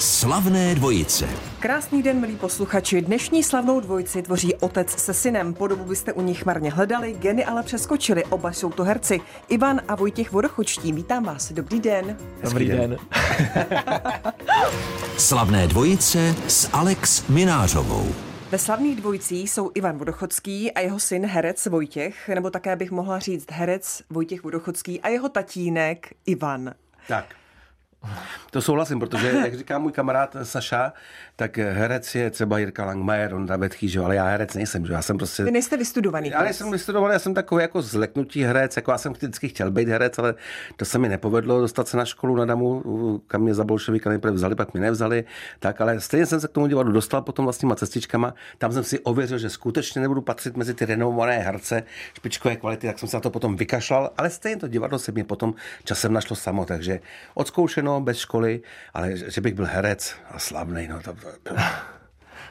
Slavné dvojice. Krásný den, milí posluchači. Dnešní slavnou dvojici tvoří otec se synem. Po dobu byste u nich marně hledali, geny ale přeskočili. Oba jsou to herci. Ivan a Vojtěch Vodochočtí. Vítám vás. Dobrý den. Dobrý den. Slavné dvojice s Alex Minářovou. Ve slavných dvojicích jsou Ivan Vodochodský a jeho syn herec Vojtěch, nebo také bych mohla říct herec Vojtěch Vodochodský a jeho tatínek Ivan. Tak. To souhlasím, protože, jak říká můj kamarád Saša, tak herec je třeba Jirka Langmajer, on David Chýžo, ale já herec nejsem, že já jsem prostě... Vy nejste vystudovaný. Já nejsem vystudovaný, já jsem takový jako zleknutí herec, jako já jsem vždycky chtěl být herec, ale to se mi nepovedlo dostat se na školu na Damu, kam mě za bolševika nejprve vzali, pak mě nevzali, tak ale stejně jsem se k tomu divadlu dostal potom vlastníma cestičkama, tam jsem si ověřil, že skutečně nebudu patřit mezi ty renomované herce špičkové kvality, tak jsem se na to potom vykašlal, ale stejně to divadlo se mě potom časem našlo samo, takže odzkoušeno bez školy, ale že bych byl herec a slavný, no to,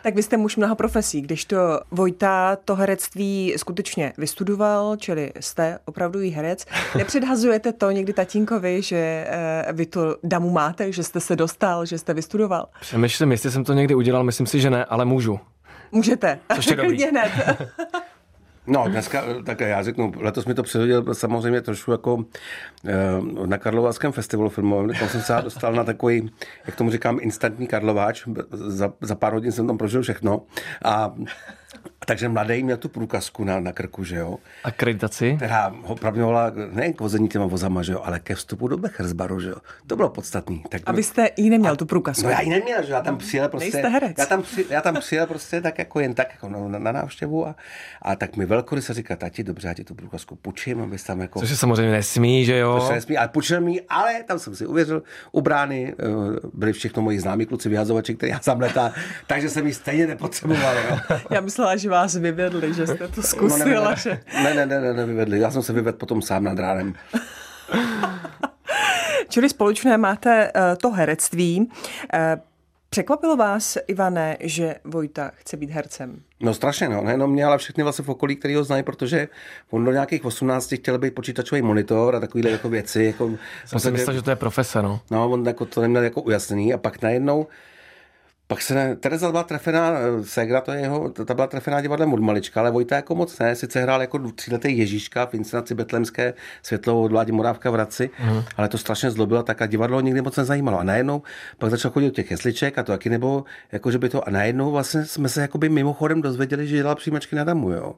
tak vy jste muž mnoha profesí, když to Vojta to herectví skutečně vystudoval, čili jste opravdu i herec. Nepředhazujete to někdy tatínkovi, že eh, vy to damu máte, že jste se dostal, že jste vystudoval? Přemýšlím, jestli jsem to někdy udělal, myslím si, že ne, ale můžu. Můžete. Což je dobrý. No, dneska, tak já řeknu, letos mi to přihodil samozřejmě trošku jako eh, na Karlovarském festivalu filmovém, tam jsem se dostal na takový, jak tomu říkám, instantní Karlováč, za, za pár hodin jsem tam prožil všechno. A takže mladý měl tu průkazku na, na krku, že jo. Akreditaci? Která ho pravňovala nejen k vození těma vozama, že jo, ale ke vstupu do Bechersbaru, že jo. To bylo podstatný. Tak a vy jste jí neměl a, tu průkazku? No já ji neměl, že já tam přijel prostě. Nejste herec. Já tam, při, já tam přijel prostě tak jako jen tak jako na, na návštěvu a, a tak mi velkory se říká, tati, dobře, já ti tu průkazku půjčím, abys tam jako... Což se samozřejmě nesmí, že jo. Což se nesmí, ale půjčil mi, ale tam jsem si uvěřil, u brány eh, byli všechno moji známí kluci vyhazovači, který já tam letá, takže jsem ji stejně nepotřeboval. Jo. já myslela, že vás vyvedli, že jste to zkusila. No, ne, že... ne, ne, ne, ne, nevyvedli. Já jsem se vyvedl potom sám nad ránem. Čili společné máte uh, to herectví. Uh, Překvapilo vás, Ivane, že Vojta chce být hercem? No strašně, no. Nejenom mě, ale všechny vlastně v okolí, který ho znají, protože on do nějakých 18 chtěl být počítačový monitor a takovýhle jako věci. Jako, Jsem si myslel, že to je profese, no. No, on jako to neměl jako ujasněný a pak najednou pak se ne, Tereza byla trefená, eh, Segra, to je jeho, ta byla trefená divadlem od malička, ale Vojta jako moc ne, sice hrál jako tříletý Ježíška v inscenaci Betlemské světlo od Vládi Morávka v Hradci, mm. ale to strašně zlobilo, tak a divadlo nikdy moc nezajímalo. A najednou pak začal chodit do těch jesliček a to taky nebo, jako že by to, a najednou vlastně jsme se jakoby mimochodem dozvěděli, že dělal přijímačky na damu, jo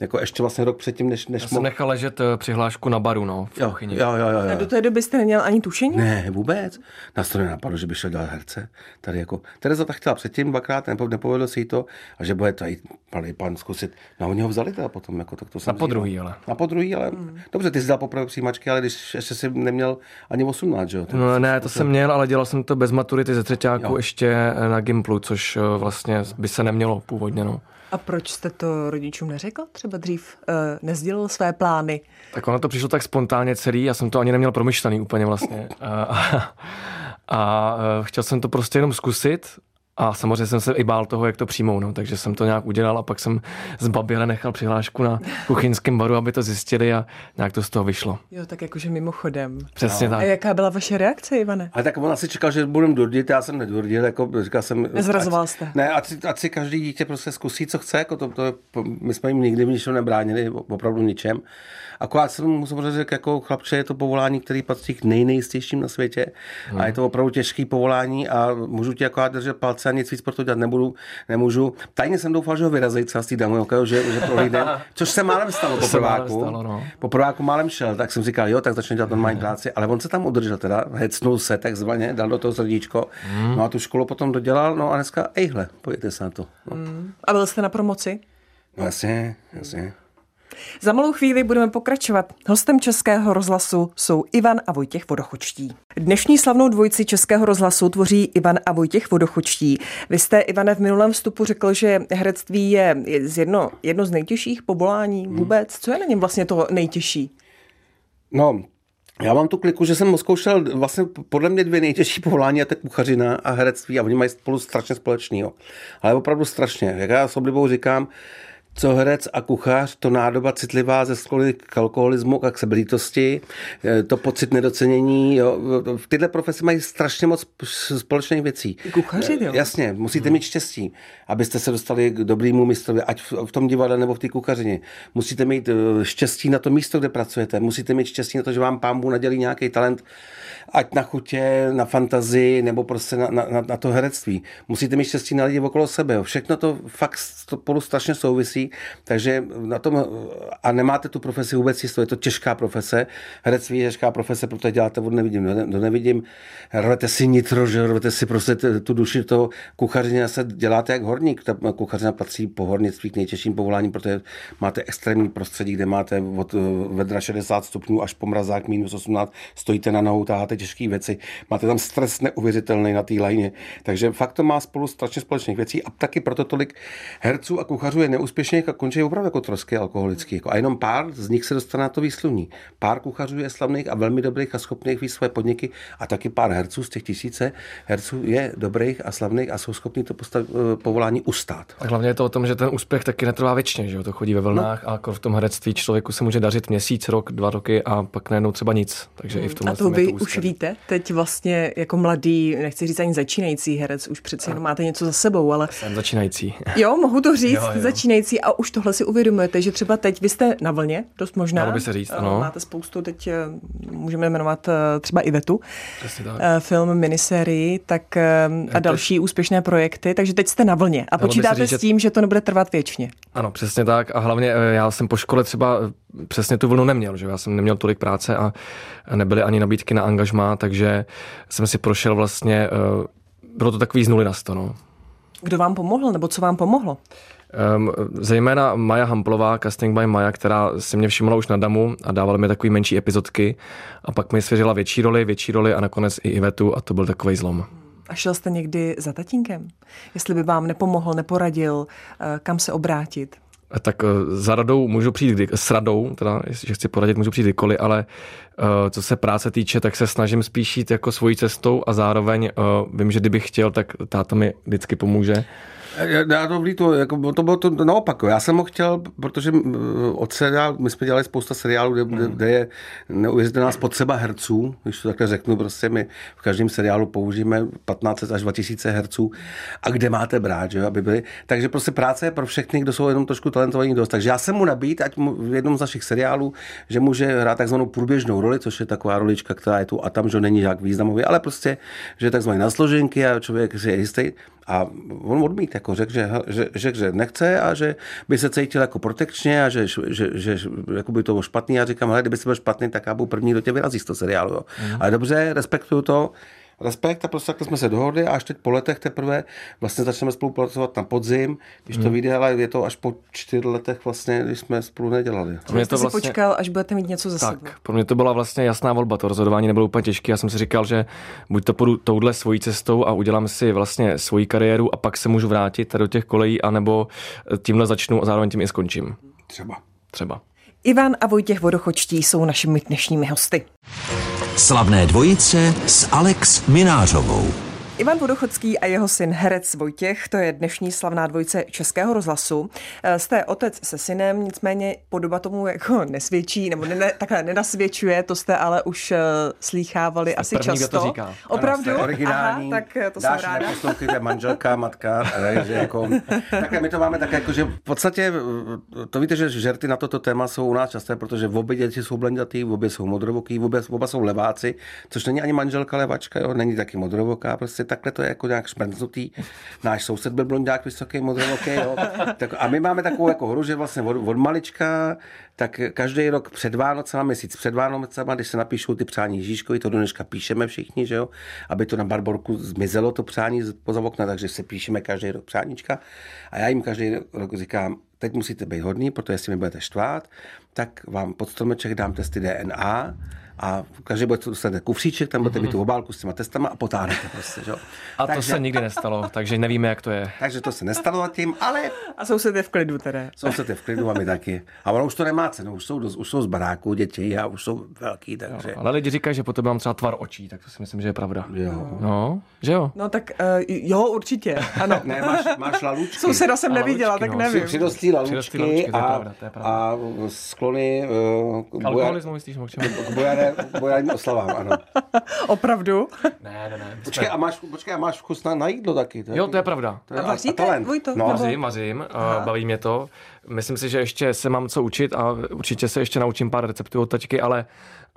jako ještě vlastně rok předtím, než... než Já jsem nechal ležet eh, přihlášku na baru, no, v jo, jo, jo, jo, jo. A do té doby jste neměl ani tušení? Ne, vůbec. Nás to nenapadlo, že by šel dělat herce. Tady jako, Tereza tak chtěla předtím dvakrát, nepo, nepovedlo se jí to, a že bude tady malý pan zkusit. No oni ho vzali teda potom, jako tak to Na podruhý, ale. Na podruhý, ale. Hmm. Dobře, ty jsi dal poprvé přijímačky, ale když ještě si neměl ani 18, že jo? No ne, to jsem měl, ale dělal jsem to bez maturity ze třetíku jo. ještě na Gimplu, což eh, vlastně by se nemělo původně, no. A proč jste to rodičům neřekl? Třeba dřív uh, nezdělil své plány? Tak ono to přišlo tak spontánně celý, já jsem to ani neměl promyšlený úplně vlastně. A, a, a chtěl jsem to prostě jenom zkusit a samozřejmě jsem se i bál toho, jak to přijmou, no, takže jsem to nějak udělal a pak jsem z baběle nechal přihlášku na kuchyňském baru, aby to zjistili a nějak to z toho vyšlo. Jo, tak jakože mimochodem. Přesně no. tak. A jaká byla vaše reakce, Ivane? A tak on asi čekal, že budeme durdit, já jsem nedurdil, jako říkal jsem... Nezrazoval jste. Ne, ať, ať, si každý dítě prostě zkusí, co chce, jako to, to, my jsme jim nikdy v ničem nebránili, opravdu ničem. Akorát jsem mu samozřejmě řekl, jako chlapče, je to povolání, který patří k nejnejistějším na světě hmm. a je to opravdu těžký povolání a můžu ti akorát držet palce a nic víc pro to dělat nebudu, nemůžu. Tajně jsem doufal, že ho vyrazí třeba z té damu, že, že prohlídne, což se málem stalo po prváku. No. Po prváku málem šel, tak jsem říkal, jo, tak začne dělat normální práci, ale on se tam udržel teda, hecnul se takzvaně, dal do toho srdíčko, hmm. no a tu školu potom dodělal, no a dneska, ejhle, pojďte se na to. No. Hmm. A byl jste na promoci? No jasně, jasně. Za malou chvíli budeme pokračovat. Hostem Českého rozhlasu jsou Ivan a Vojtěch Vodochočtí. Dnešní slavnou dvojici Českého rozhlasu tvoří Ivan a Vojtěch Vodochočtí. Vy jste, Ivane, v minulém vstupu řekl, že herectví je jedno, jedno z nejtěžších povolání hmm. vůbec. Co je na něm vlastně to nejtěžší? No, já mám tu kliku, že jsem zkoušel vlastně podle mě dvě nejtěžší povolání, a to kuchařina a herectví a oni mají spolu strašně společného. Ale opravdu strašně. Jak já s oblibou říkám, co herec a kuchař, to nádoba citlivá ze sklony k alkoholismu a k sebelítosti, eh, to pocit nedocenění. Jo. V tyhle profese mají strašně moc společných věcí. Kuchaři, jo? Jasně, musíte mít štěstí, abyste se dostali k dobrému mistrovi, ať v tom divadle nebo v té kuchařině. Musíte mít štěstí na to místo, kde pracujete. Musíte mít štěstí na to, že vám pán Bůh nadělí nějaký talent, ať na chutě, na fantazii nebo prostě na, na, na to herectví. Musíte mít štěstí na lidi okolo sebe. Jo. Všechno to fakt spolu strašně souvisí, takže na tom a nemáte tu profesi vůbec jistou. Je to těžká profese. Herectví je těžká profese, protože děláte od nevidím do, do nevidím. Rvete si nitro, že rvete si prostě tu duši toho kuchařiny se děláte jak horník. Ta kuchařina patří po hornictví k nejtěžším povoláním, protože máte extrémní prostředí, kde máte od vedra 60 stupňů až po mrazák minus 18, stojíte na nohou, táháte těžké věci, máte tam stres neuvěřitelný na té lajně. Takže fakt to má spolu strašně společných věcí a taky proto tolik herců a kuchařů je neúspěšných a končí opravdu jako trosky alkoholický. Jako a jenom pár z nich se dostane na to výsluní. Pár kuchařů je slavných a velmi dobrých a schopných víc své podniky a taky pár herců z těch tisíce herců je dobrých a slavných a jsou schopni to postav, eh, povolání ustát. A hlavně je to o tom, že ten úspěch taky netrvá věčně, že jo? to chodí ve vlnách no. a jako v tom herectví člověku se může dařit měsíc, rok, dva roky a pak najednou třeba nic. Takže hmm. i v tom A to vy to už víte? Teď vlastně jako mladý, nechci říct ani začínající herec, už přeci jenom máte něco za sebou, ale... Jsem začínající. Jo, mohu to říct, jo, jo. začínající a už tohle si uvědomujete, že třeba teď vy jste na vlně, dost možná. Dalo by se říct, ano. Máte spoustu, teď eh, můžeme jmenovat eh, třeba Ivetu, Přesně tak. Eh, film, miniserii, tak a další úspěšné projekty, takže teď jste na vlně a Dalo počítáte říct, s tím, že to nebude trvat věčně. Ano, přesně tak a hlavně já jsem po škole třeba přesně tu vlnu neměl, že já jsem neměl tolik práce a nebyly ani nabídky na angažmá, takže jsem si prošel vlastně, eh, bylo to takový z nuly na sto, no. Kdo vám pomohl, nebo co vám pomohlo? Um, zejména Maja Hamplová, Casting by Maja, která si mě všimla už na Damu a dávala mi takový menší epizodky a pak mi svěřila větší roli, větší roli a nakonec i Ivetu a to byl takový zlom. A šel jste někdy za tatínkem? Jestli by vám nepomohl, neporadil, eh, kam se obrátit? tak eh, za radou můžu přijít, kdy, s radou, teda, jestli chci poradit, můžu přijít kdykoliv, ale uh, co se práce týče, tak se snažím spíš jít jako svojí cestou a zároveň uh, vím, že kdybych chtěl, tak táta mi vždycky pomůže. Já to to, jako, to bylo to naopak. Já jsem ho chtěl, protože od seriálu, my jsme dělali spousta seriálů, kde, hmm. kde je neuvěřitelná spotřeba herců, když to takhle řeknu, prostě my v každém seriálu použijeme 15 až 2000 herců a kde máte brát, že, aby byli. Takže prostě práce je pro všechny, kdo jsou jenom trošku talentovaní dost. Takže já jsem mu nabít, ať mu v jednom z našich seriálů, že může hrát takzvanou průběžnou roli, což je taková rolička, která je tu a tam, že není žák významový, ale prostě, že je takzvaný na složenky a člověk si je jistý. A on odmít, jako řekl, že, že, že, že, nechce a že by se cítil jako protekčně a že, že, že jako by to bylo špatný. Já říkám, hele, kdyby se byl špatný, tak já budu první do tě vyrazí z toho seriálu. Jo. Mm. Ale dobře, respektuju to respekt a prostě takhle jsme se dohodli a až teď po letech teprve vlastně začneme spolupracovat na podzim, když to hmm. vyjde, ale je to až po čtyř letech vlastně, když jsme spolu nedělali. Pro mě to vlastně... si počkal, až budete mít něco za tak, sebou. pro mě to byla vlastně jasná volba, to rozhodování nebylo úplně těžké. Já jsem si říkal, že buď to půjdu touhle svojí cestou a udělám si vlastně svoji kariéru a pak se můžu vrátit do těch kolejí, anebo tímhle začnu a zároveň tím i skončím. Třeba. Třeba. Ivan a Vojtěch Vodochočtí jsou našimi dnešními hosty. Slavné dvojice s Alex Minářovou. Ivan Vodochodský a jeho syn herec Vojtěch, to je dnešní slavná dvojice Českého rozhlasu. Eh, jste otec se synem, nicméně podoba tomu jako nesvědčí, nebo ne, takhle nenasvědčuje, to jste ale už uh, slýchávali jste asi první, často. to říká. Opravdu? Ano, originální, Aha, tak eh, to dáš, jsem ráda. Poslouchejte, manželka, matka, že jako, tak my to máme tak jako, že v podstatě, to víte, že žerty na toto téma jsou u nás časté, protože v obě děti jsou blendatý, v obě jsou modrovoký, v obě, oba jsou leváci, což není ani manželka levačka, jo, není taky modrovoká, prostě takhle to je jako nějak šmrznutý. Náš soused byl blondák, vysoký, modrovoký, jo. Tak, a my máme takovou jako hru, že vlastně od, od malička, tak každý rok před Vánocema, měsíc před Vánocema, když se napíšou ty přání Ježíškovi, to do dneška píšeme všichni, že jo, aby to na Barborku zmizelo to přání poza okna, takže si píšeme každý rok přáníčka. A já jim každý rok říkám, teď musíte být hodný, protože jestli mi budete štvát, tak vám pod stromeček dám testy DNA a každý bude dostanete kufříček, tam budete mít tu obálku s těma testama a potáhnete prostě, že? A to se nikdy nestalo, takže nevíme, jak to je. Takže to se nestalo zatím, ale A soused je v klidu teda. soused je v klidu a my taky. A ono už to nemá cenu, už jsou, dost, už jsou z baráku děti a už jsou velký, takže... Ale lidi říkají, že potom mám třeba tvar očí, tak to si myslím, že je pravda. Jo. No, že jo? No tak uh, jo, určitě, ano. Ne, máš, máš lalučky. Souseda jsem neviděla, lalučky, tak no. nevím. Přirostlý lalučky, Přirostlý lalučky, to je a, pravda, to je pravda. a sklony uh, k Alkoholismu myslíš, k bojaré- bojárním oslavám, ano. Opravdu? Ne, ne, ne. Počkej, a máš, počkej, a máš vkus na, na jídlo taky. To je, Jo, to je pravda. to je A vaříte, talent. Vojto, No, nebo- Vařím, vařím, uh, baví mě to. Myslím si, že ještě se mám co učit a určitě se ještě naučím pár receptů od tačky, ale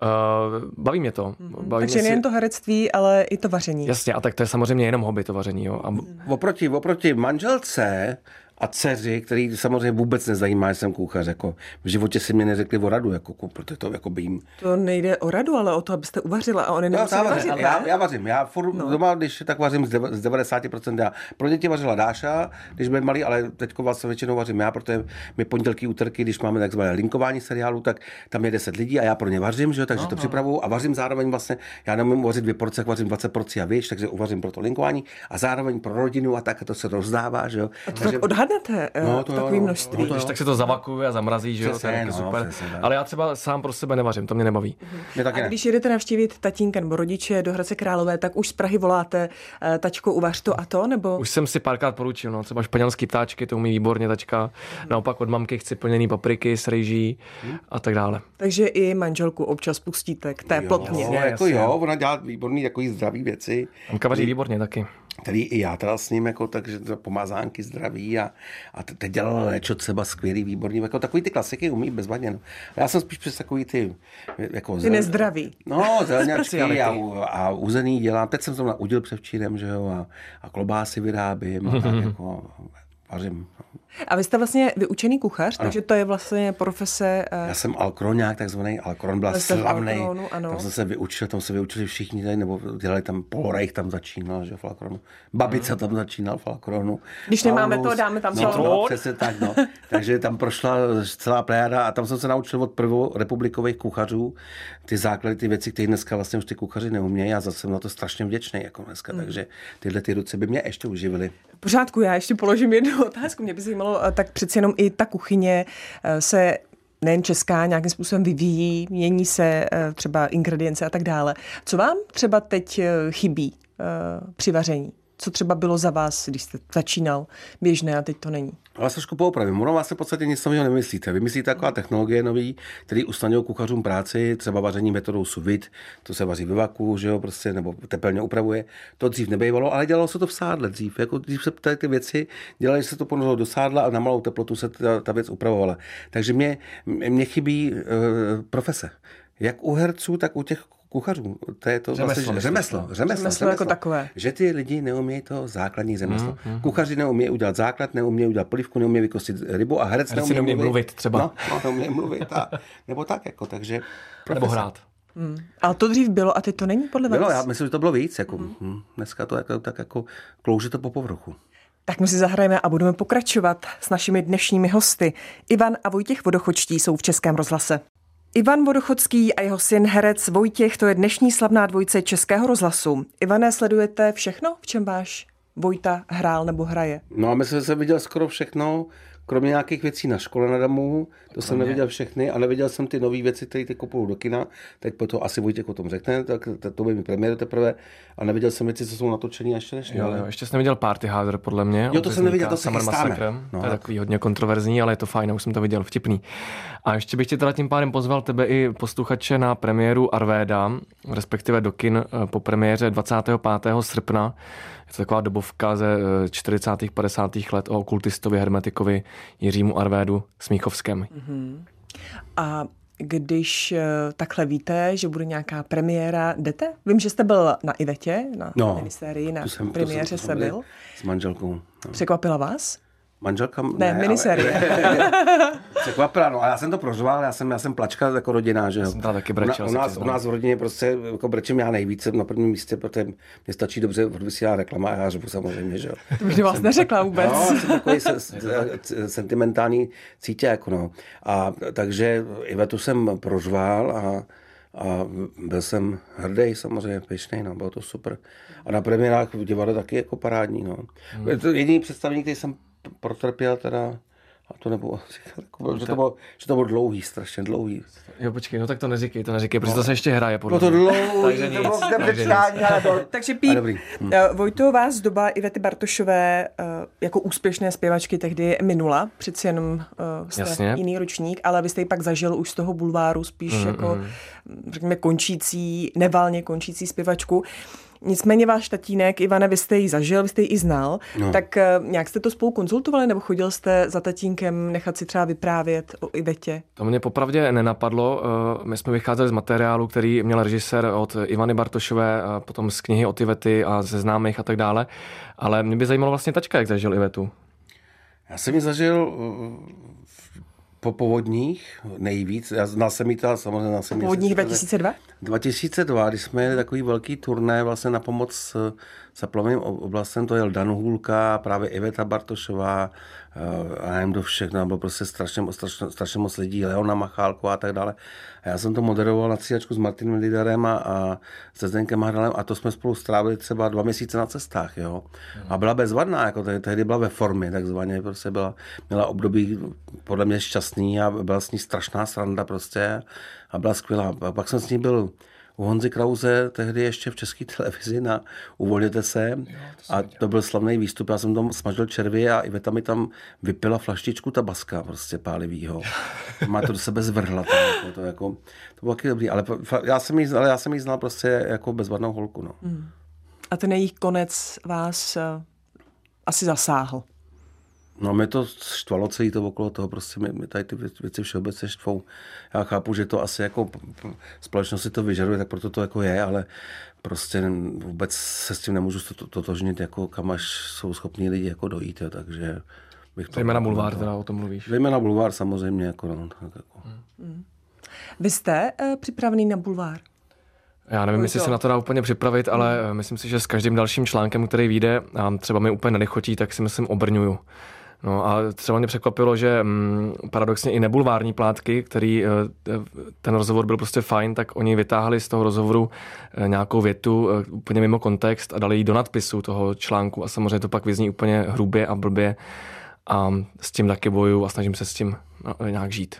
uh, baví mě to. Baví Takže mě nejen to herectví, ale i to vaření. Jasně, a tak to je samozřejmě jenom hobby, to vaření. Jo. A oproti, oproti manželce a dceři, který samozřejmě vůbec nezajímá, že jsem kuchař. Jako v životě si mě neřekli o radu, jako, protože to jako by jim... To nejde o radu, ale o to, abyste uvařila a oni nemusí já, vařit, já, já vařím, já furt no. doma, když tak vařím z deva- z 90%. Já. Pro děti vařila Dáša, když byl malý, ale teď vlastně většinou vařím já, protože my pondělky, úterky, když máme takzvané linkování seriálu, tak tam je 10 lidí a já pro ně vařím, že jo, takže to připravuju a vařím zároveň vlastně, já nemůžu vařit dvě porce, vařím 20 porcí a víš, takže uvařím pro to linkování a zároveň pro rodinu a tak a to se rozdává, že jo. A to tak odhadnete No, no, to takové no. množství. No, to jo. když tak se to zavakuje a zamrazí, že jo, to je Přesně, no, super. přesně tak. Ale já třeba sám pro sebe nevařím, to mě nebaví. Mě taky A ne. když jedete navštívit tatínka nebo rodiče do Hradce Králové, tak už z Prahy voláte, eh, tačko, uvař to a to, nebo? Už jsem si párkrát poručil, no, třeba španělský ptáčky, to umí výborně tačka. Naopak od mamky chci plněný papriky s rejží a tak dále. Takže i manželku občas pustíte k té plotně. Jo, Jasně, jako jo, ona dělá výborný takový zdravý věci. Mamka vaří výborně taky. který i já teda s ním, jako, takže to pomazánky zdraví a, a te- teď dělal léčo třeba skvělý, výborný, jako takový ty klasiky umí bezvadně. No. Já jsem spíš přes takový ty, jako Ty nezdraví. No, zelenňačky Speciality. a, a uzený dělám. Teď jsem to udil převčírem, že jo, a, a klobásy vyrábím a tak jako vařím. A vy jste vlastně vyučený kuchař, takže to je vlastně profese... eh, Já jsem Alkroňák, takzvaný Alkron byl slavný. Alkronu, ano. Tam jsem se vyučil, tam se vyučili všichni, tady, nebo dělali tam Polorejch tam začínal, že v Alkronu. Babice tam začínal v Alkronu. Když nemáme Paulus. to, dáme tam no, no, přesně tak, no. Takže tam prošla celá plejáda a tam jsem se naučil od prvorepublikových kuchařů ty základy, ty věci, které dneska vlastně už ty kuchaři neumějí. Já zase jsem na to strašně vděčný jako dneska, Mm. takže tyhle ty ruce by mě ještě uživily. V pořádku, já ještě položím jednu otázku. Mě by zajímalo, eh, tak přeci jenom i ta kuchyně eh, se nejen česká nějakým způsobem vyvíjí, mění se eh, třeba ingredience a tak dále. Co vám třeba teď chybí při vaření? Co třeba bylo za vás, když jste začínal běžné a teď to není? Ale se trošku poopravím. Ono vlastně v podstatě nic nového nemyslíte. Vymyslíte taková technologie nový, který usnadňují kuchařům práci, třeba vaření metodou sous vide, to se vaří ve vaku, že jo, prostě, nebo tepelně upravuje. To dřív nebejvalo, ale dělalo se to v sádle dřív. Jako dřív se tady ty věci dělali, že se to ponořilo do sádla a na malou teplotu se ta, ta věc upravovala. Takže mě, mě chybí uh, profese. Jak u herců, tak u těch kuchařů. To je to Řemeslo, vlastně, řemeslo, no. řemeslo, Řemeslo jako takové. že ty lidi neumějí to základní řemeslo. Mm, mm. Kuchaři neumějí udělat základ, neumějí udělat polivku, neumějí vykostit rybu a herec neumějí mluvit. mluvit třeba. No, no neumějí mluvit. A, nebo tak, jako, takže... Nebo profese. hrát. A to dřív bylo a teď to není podle vás? Bylo, já myslím, že to bylo víc. Jako, mm. Dneska to jako, tak jako klouže to po povrchu. Tak my si zahrajeme a budeme pokračovat s našimi dnešními hosty. Ivan a Vojtěch Vodochočtí jsou v Českém rozhlase. Ivan Vodochodský a jeho syn herec Vojtěch, to je dnešní slavná dvojice Českého rozhlasu. Ivane, sledujete všechno, v čem váš Vojta hrál nebo hraje? No a myslím, že jsem viděl skoro všechno, kromě nějakých věcí na škole na Damu, to jsem neviděl všechny a neviděl jsem ty nové věci, které ty kupují do kina. Teď po to asi Vojtěch o tom řekne, tak to, to by mi premiéru teprve. A neviděl jsem věci, co jsou natočené ještě než Jo, jo, ještě jsem neviděl Party Harder, podle mě. Jo, to jsem neviděl, to se. No. To je takový hodně kontroverzní, ale je to fajn, už jsem to viděl, vtipný. A ještě bych tě teda tím pádem pozval tebe i posluchače na premiéru Arvéda, respektive do kin eh, po premiéře 25. srpna. Je to taková dobovka ze eh, 40. 50. let o okultistovi hermetikovi Jiřímu Arvédu Smíchovském. A když eh, takhle víte, že bude nějaká premiéra, jdete? Vím, že jste byl na Ivetě, na No, minisérii, na jsem, premiéře jsem byli byl. S manželkou. No. Překvapila vás? Manželka? Ne, minisérie. Ale, překvapila, no a já jsem to prožval, já jsem, já jsem plačka jako rodina, že jo. jsem taky u, brečel, u, nás, u nás v rodině prostě jako brečím já nejvíc, jsem na prvním místě, protože mě stačí dobře vysílá reklama a já řvu samozřejmě, že jo. To bych vás neřekla vůbec. No, jsem takový se, se, sentimentální cítě, jako no. A takže Ivetu jsem prožval a A byl jsem hrdý, samozřejmě pyšný, no, bylo to super. A na premiérách v divadle taky jako parádní, no. Hmm. To jediný představení, který jsem protrpěl teda, a to nebudu říkat, jako, že, to bylo, že to bylo dlouhý, strašně dlouhý. Jo, počkej, no tak to neříkej, to neříkej, protože no. to se ještě hraje. Podle bylo to dlouhý, takže to bylo přečtání, ale to... Takže Pít, hm. Vojto, vás doba Ivety Bartošové uh, jako úspěšné zpěvačky tehdy minula, přeci jenom uh, jste Jasně. jiný ročník, ale vy jste ji pak zažil už z toho bulváru spíš mm, jako, mm. řekněme, končící, nevalně končící zpěvačku. Nicméně váš tatínek, Ivane, vy jste ji zažil, vy jste ji i znal, no. tak eh, nějak jste to spolu konzultovali, nebo chodil jste za tatínkem nechat si třeba vyprávět o Ivetě? To mě popravdě nenapadlo. Eh, my jsme vycházeli z materiálu, který měl režisér od Ivany Bartošové, potom z knihy od Ivety a ze známých a tak dále. Ale mě by zajímalo vlastně tačka, jak zažil Ivetu. Já jsem ji zažil po povodních nejvíc. Já znal jsem ji teda samozřejmě. Znal jsem povodních 2002? 2002, když jsme jeli takový velký turné vlastně na pomoc zaplavným oblastem, to jel Dan Hůlka, právě Iveta Bartošová, eh, a nevím, do všechno, bylo prostě strašně, strašně, strašně moc lidí, Leona Machálko a tak dále. A já jsem to moderoval na střídačku s Martinem Liderem a, a se Zdenkem Hradalem a to jsme spolu strávili třeba dva měsíce na cestách, jo. A byla bezvadná, jako tehdy byla ve formě, takzvaně, prostě byla, měla období podle mě šťastný a byla s ní strašná sranda prostě a byla skvělá. A pak jsem s ní byl u Honzy Krause tehdy ještě v české televizi na Uvolněte se jo, to a to byl slavný výstup. Já jsem tam smažil červy a Iveta mi tam vypila flaštičku tabaska prostě pálivýho. Má to do sebe zvrhla. To, jako, to, jako, to bylo taky dobrý, ale já jsem jí, ale já jsem jí znal prostě jako bezvadnou holku. No. Hmm. A ten jejich konec vás uh, asi zasáhl. No mě to štvalo celý to okolo toho, prostě mi, mi tady ty věci všeobecně štvou. Já chápu, že to asi jako společnost si to vyžaduje, tak proto to jako je, ale prostě vůbec se s tím nemůžu totožnit, jako kam až jsou schopní lidi jako dojít, jo, takže bych to... Zejména bulvár, teda o tom mluvíš. Zejména bulvár samozřejmě, jako no, tak jako. Hmm. Vy jste uh, připravený na bulvár? Já nevím, jestli se na to dá úplně připravit, ale hmm. myslím si, že s každým dalším článkem, který vyjde a třeba mi úplně nenechotí, tak si myslím obrňuju. No a třeba mě překvapilo, že mm, paradoxně i nebulvární plátky, který eh, ten rozhovor byl prostě fajn, tak oni vytáhli z toho rozhovoru eh, nějakou větu eh, úplně mimo kontext a dali ji do nadpisu toho článku a samozřejmě to pak vyzní úplně hrubě a blbě. A s tím taky bojuju a snažím se s tím no, nějak žít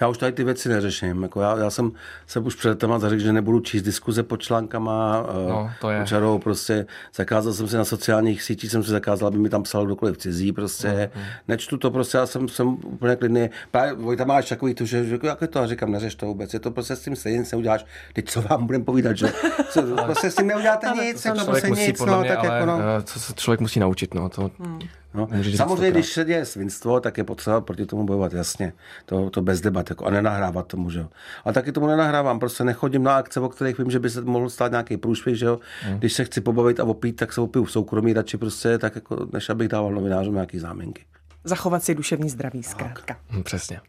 já už tady ty věci neřeším. Jako já, já jsem se už před téma zařekl, že nebudu číst diskuze pod článkama. Eh, no, to je. Čarou, prostě zakázal jsem si na sociálních sítích, jsem si zakázal, aby mi tam psal kdokoliv cizí, prostě no, no. nečtu to, prostě já jsem, jsem úplně klidný. Právě Vojta máš takový tu, že, že jak je to, a říkám, neřeš to vůbec, je to prostě s tím stejně nic neuděláš. Teď co vám budem povídat, že co, prostě s tím neuděláte nic, to, to prostě nic, no, tak jako no. Eh, co se člověk musí naučit, no, to, hmm. No, samozřejmě, když se děje svinstvo, tak je potřeba proti tomu bojovat, jasně. To, to bez debat, jako, a nenahrávat tomu, že jo. A taky tomu nenahrávám, prostě nechodím na akce, o kterých vím, že by se mohl stát nějaký průšvih, že jo. Hmm. Když se chci pobavit a opít, tak se opiju v soukromí radši prostě, tak jako, než abych dával novinářům nějaký záminky. Zachovat si duševní zdraví, zkrátka. Hmm, přesně.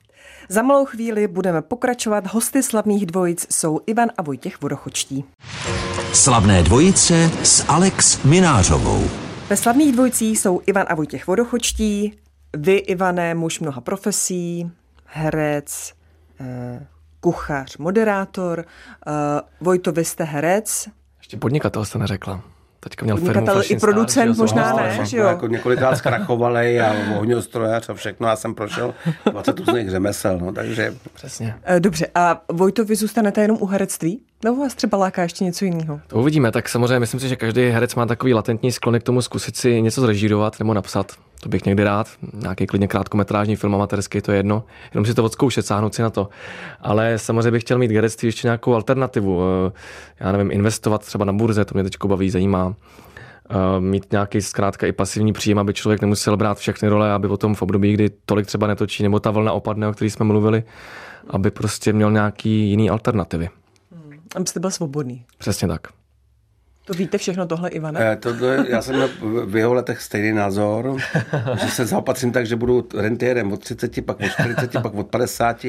Za malou chvíli budeme pokračovat. Hosty slavných dvojic jsou Ivan a Vojtěch Vodochočtí. Slavné dvojice s Alex Minářovou. Ve slavných dvojcích jsou Ivan a Vojtěch Vodochočtí, vy, Ivané, muž mnoha profesí, herec, eh, kuchař, moderátor, eh, Vojto, vy jste herec. Ještě podnikatel jste neřekla. Teďka měl firmu i producent star, možná ne, že jo? Jako několikrát zkrachovali a ohňostrojař a všechno. Já jsem prošel 20 různých řemesel, no, takže... Přesně. Eh, dobře, a Vojto, vy zůstanete jenom u herectví? Nebo vás třeba láká ještě něco jiného? To uvidíme, tak samozřejmě myslím si, že každý herec má takový latentní sklon k tomu zkusit si něco zrežírovat nebo napsat. To bych někdy rád, nějaký klidně krátkometrážní film amatérský, to je jedno, jenom si to odzkoušet, sáhnout si na to. Ale samozřejmě bych chtěl mít herectví ještě nějakou alternativu. Eh, já nevím, investovat třeba na burze, to mě teď baví, zajímá. Eh, mít nějaký zkrátka i pasivní příjem, aby člověk nemusel brát všechny role, aby potom v období, kdy tolik třeba netočí, nebo ta vlna opadne, o které jsme mluvili, aby prostě měl nějaký jiný alternativy. Abyste byl svobodný. Přesně tak. To víte všechno tohle, Ivane? Eh, to, to, já jsem měl v jeho letech stejný názor, že se zaopatřím tak, že budu rentierem od 30, pak od 40, pak od 50.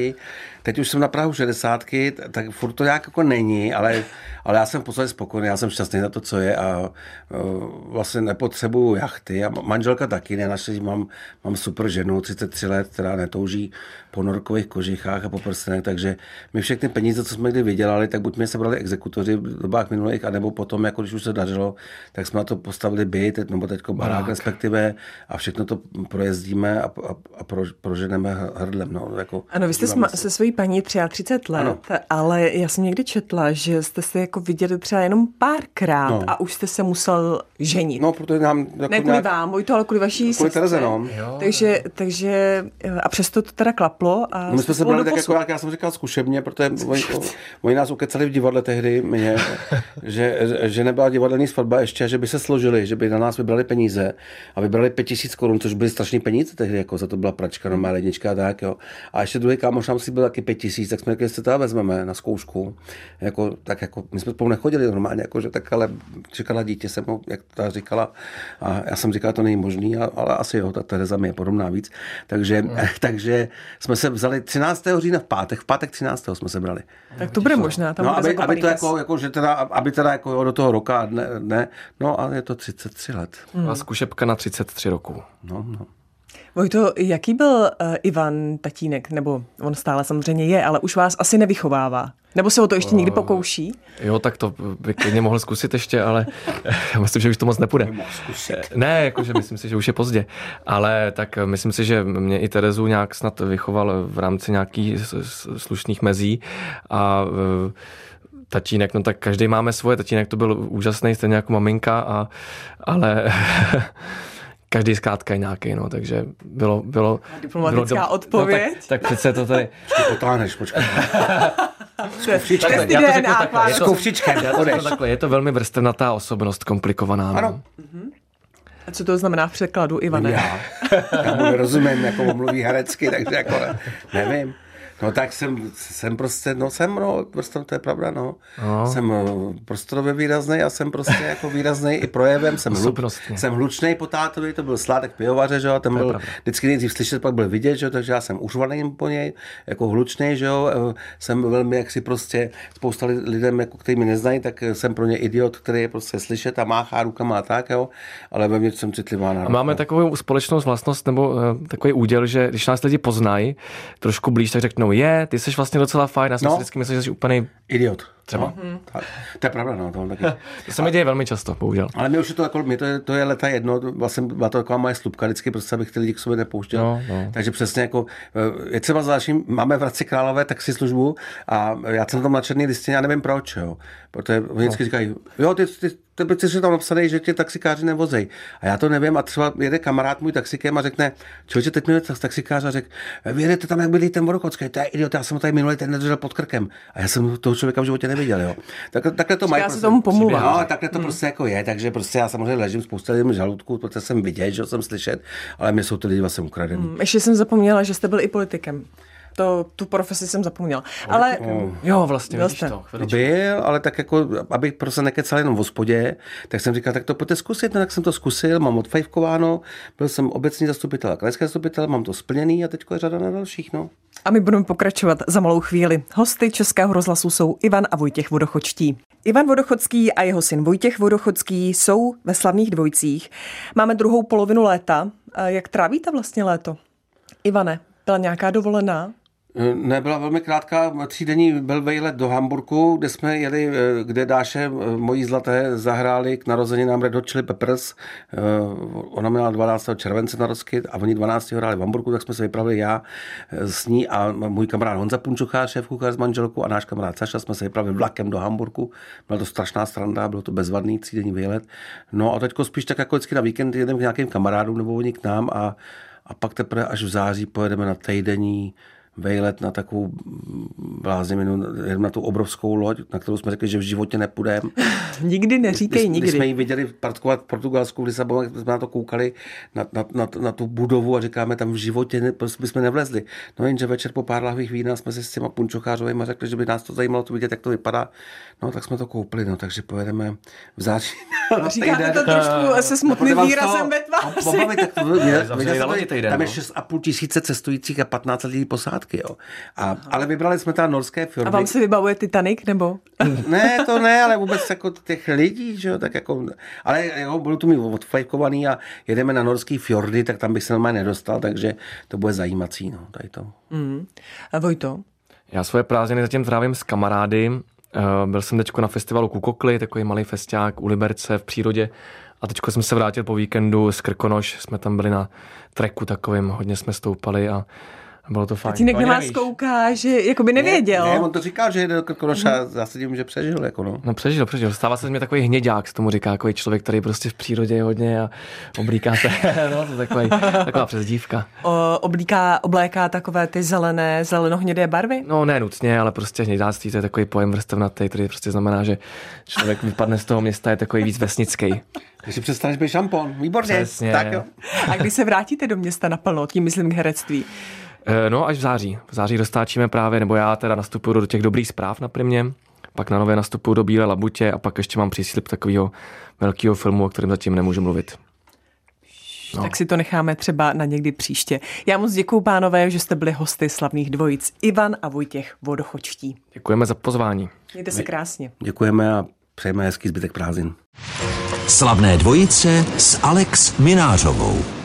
Teď už jsem na Prahu 60, tak furt to nějak jako není, ale, ale já jsem v podstatě spokojený, já jsem šťastný na to, co je a uh, vlastně nepotřebuju jachty a manželka taky ne, naštěstí mám, mám super ženu, 33 let, která netouží po norkových kožichách a po prstenech, takže my všechny peníze, co jsme kdy vydělali, tak buď mě sebrali exekutoři v dobách minulých, anebo potom, jako když už se dařilo, tak jsme na to postavili byt, nebo teď barák respektive a všechno to projezdíme a, a, a pro, proženeme hrdlem. No, jako, ano, vy jste se, se svojí paní 33 let, ano. ale já jsem někdy četla, že jste se jako viděli třeba jenom párkrát no. a už jste se musel ženit. No, protože nám... Jako ne kvůli nějak... vám, to, ale kvůli vaší kvůli Tereze, no. Takže, takže, a přesto to teda klaplo. A no, my jsme se brali tak jako, jak já jsem říkal, zkušebně, protože oni, oni nás ukecali v divadle tehdy, mě, že, že nebyla divadelní svatba ještě, že by se složili, že by na nás vybrali peníze a vybrali 5000 korun, což byly strašné peníze tehdy, jako za to byla pračka, normální lednička a tak, jo. A ještě druhý kámoš nám si byl taky 5000, tak jsme řekli, jestli to vezmeme na zkoušku. Jako, tak jako, my jsme spolu nechodili normálně, jako, že tak ale čekala dítě se mnou, jak ta říkala. A já jsem říkal, to není možný, ale asi jo, ta Tereza mi je podobná víc. Takže, no. takže jsme se vzali 13. října v pátek, v pátek 13. jsme se brali. Tak to bude možná. Tam no, bude aby, aby, to jako, jako, že teda, aby teda jako jo, do toho roka, ne, ne, no a je to 33 let. Hmm. A zkušebka na 33 roku. No, no. Vojto, jaký byl uh, Ivan tatínek? Nebo on stále samozřejmě je, ale už vás asi nevychovává. Nebo se o to ještě někdy pokouší? Jo, tak to by klidně mohl zkusit ještě, ale já myslím, že už to moc nepůjde. Ne, jakože myslím si, že už je pozdě. Ale tak myslím si, že mě i Terezu nějak snad vychoval v rámci nějakých slušných mezí a tatínek, no tak každý máme svoje, tatínek to byl úžasný, stejně jako maminka, a, ale každý zkrátka je nějaký, no, takže bylo... bylo Diplomatická bylo do... odpověď. No, tak, tak přece to tady... Počkej. Já to řeknu takhle. Skufříčkem, já to řeknu takhle. Je to velmi vrstevnatá osobnost, komplikovaná. No. Ano. No. A co to znamená v překladu, Ivane? Já, já mu nerozumím, jako on mluví herecky, takže jako nevím. No tak jsem, jsem prostě, no jsem, no, prostě to je pravda, no. no. Jsem eh, prostorově výrazný a jsem prostě jako výrazný i projevem. Jsem, hlu, jsem hlučný po tátovi, to byl sládek pivovaře, že jo, ten byl pravda. vždycky nejdřív slyšet, pak byl vidět, že jo, takže já jsem užvaný po něj, jako hlučný, že jo, eh, jsem velmi jaksi prostě spousta lidem, jako, kteří mi neznají, tak jsem pro ně idiot, který je prostě slyšet a máchá rukama a tak, jo, ale ve mně jsem citlivá na A máme takovou společnou vlastnost nebo uh, takový úděl, že když nás lidi poznají trošku blíž, tak řeknou, je, ty jsi vlastně docela fajn, já jsem no. si vždycky myslel, že jsi úplný idiot. Třeba. Tak, to je pravda, no. To, taky. to se mi děje velmi často, bohužel. Ale mě už je to jako, mě to je, to je leta jedno, vlastně byla to taková moje slupka vždycky, prostě abych ty lidi k sobě nepouštěl. No, no. Takže přesně jako, eh, je třeba zvláštní, máme v Hradci Králové taxislužbu a já jsem tam na černý listině, já nevím proč, jo. Protože oni vždycky no. říkají, jo, ty, ty, ty, ty jsi tam napsaný, že tě taxikáři nevozej. A já to nevím a třeba jede kamarád můj taxikem a řekne, člověče, teď mi taxikář a řekl, vy jedete tam, jak byli ten Vorokocký, to je idiot, já jsem ho tady minulý ten nedržel pod krkem. A já jsem toho člověka v životě neviděl, jo. Tak, takhle to mají. Já prostě, se tomu pomluvám. No, takhle to hmm. prostě jako je, takže prostě já samozřejmě ležím spousta lidem žaludku, protože jsem vidět, že jsem slyšet, ale mě jsou ty lidi vlastně ukradený. Hmm, ještě jsem zapomněla, že jste byl i politikem to, tu profesi jsem zapomněl. Ale oh. jo, vlastně, byl vidíš to. Byl, ale tak jako, abych prostě nekecal jenom v hospodě, tak jsem říkal, tak to pojďte zkusit, no, tak jsem to zkusil, mám odfajfkováno, byl jsem obecní zastupitel a krajský zastupitel, mám to splněný a teď je řada na dalších, no. A my budeme pokračovat za malou chvíli. Hosty Českého rozhlasu jsou Ivan a Vojtěch Vodochočtí. Ivan Vodochodský a jeho syn Vojtěch Vodochodský jsou ve slavných dvojcích. Máme druhou polovinu léta. Jak trávíte vlastně léto? Ivane, byla nějaká dovolená? Nebyla velmi krátká třídenní byl vejlet do Hamburku, kde jsme jeli, eh, kde Dáše, eh, mojí zlaté, zahráli k narozeninám Red Hot Chili Peppers. Eh, ona měla 12. července narozky a oni 12. hráli v Hamburku, tak jsme se vypravili já s ní a můj kamarád Honza Punčuchá, šéf kuchař s manželkou a náš kamarád Saša jsme se vypravili vlakem do Hamburku. Byla to strašná stranda, bylo to bezvadný třídenní výlet. No a teďko spíš tak jako vždycky na víkend jedeme k nějakým kamarádům nebo oni k nám a, a pak teprve až v září pojedeme na týdenní vejlet na takovou bláznivinu, na tu obrovskou loď, na kterou jsme řekli, že v životě nepůjdeme. nikdy neříkej když, nikdy. Když jsme ji viděli parkovat v Portugalsku, když jsme na to koukali, na, na, na, na, tu budovu a říkáme, tam v životě ne, prostě bychom nevlezli. No jenže večer po pár lahvích vína jsme si s těma punčochářovými řekli, že by nás to zajímalo to vidět, jak to vypadá. No tak jsme to koupili, no takže pojedeme v září. Říkáte to trošku se smutným výrazem ve tváři. Tam je 6,5 no. tisíce cestujících a 15 lidí posádky, jo. A, ale vybrali jsme tam norské fjordy. A vám se vybavuje Titanic, nebo? ne, to ne, ale vůbec jako těch lidí, že jo, tak jako, ale jo, budu tu mít odfajkovaný a jedeme na norský fjordy, tak tam bych se normálně nedostal, takže to bude zajímací, no, tady to. Mm. A Vojto? Já svoje prázdniny zatím trávím s kamarády. Eh, byl jsem teď na festivalu Kukokly, takový malý festiák u Liberce v přírodě. A teď jsem se vrátil po víkendu z Krkonoš, jsme tam byli na treku takovým, hodně jsme stoupali a bylo to fajn. Tatínek na vás kouká, že jako by nevěděl. Ne, ne, on to říkal, že jde do Krkonoša a zase tím, že přežil. Jako no. no přežil, přežil. Stává se z mě takový hněďák, se tomu říká, takový člověk, který prostě v přírodě je hodně a oblíká se, no to takový, taková přezdívka. O, oblíká, obléká takové ty zelené, zelenohnědé barvy? No ne nutně, ale prostě hněďáctví to je takový pojem vrstevnatý, který prostě znamená, že člověk vypadne z toho města, je takový víc vesnický. Když si přestaneš být šampon, výborně. Přesně. Tak jo. A když se vrátíte do města naplno, tím myslím k herectví? Eh, no až v září. V září dostáčíme právě, nebo já teda nastupuju do těch dobrých zpráv na primě, pak na nové nastupuju do Bílé labutě a pak ještě mám příslip takového velkého filmu, o kterém zatím nemůžu mluvit. No. Tak si to necháme třeba na někdy příště. Já moc děkuji, pánové, že jste byli hosty slavných dvojic Ivan a Vojtěch Vodochočtí. Děkujeme za pozvání. Mějte se krásně. Děkujeme a přejeme hezký zbytek prázdnin. Slavné dvojice s Alex Minářovou.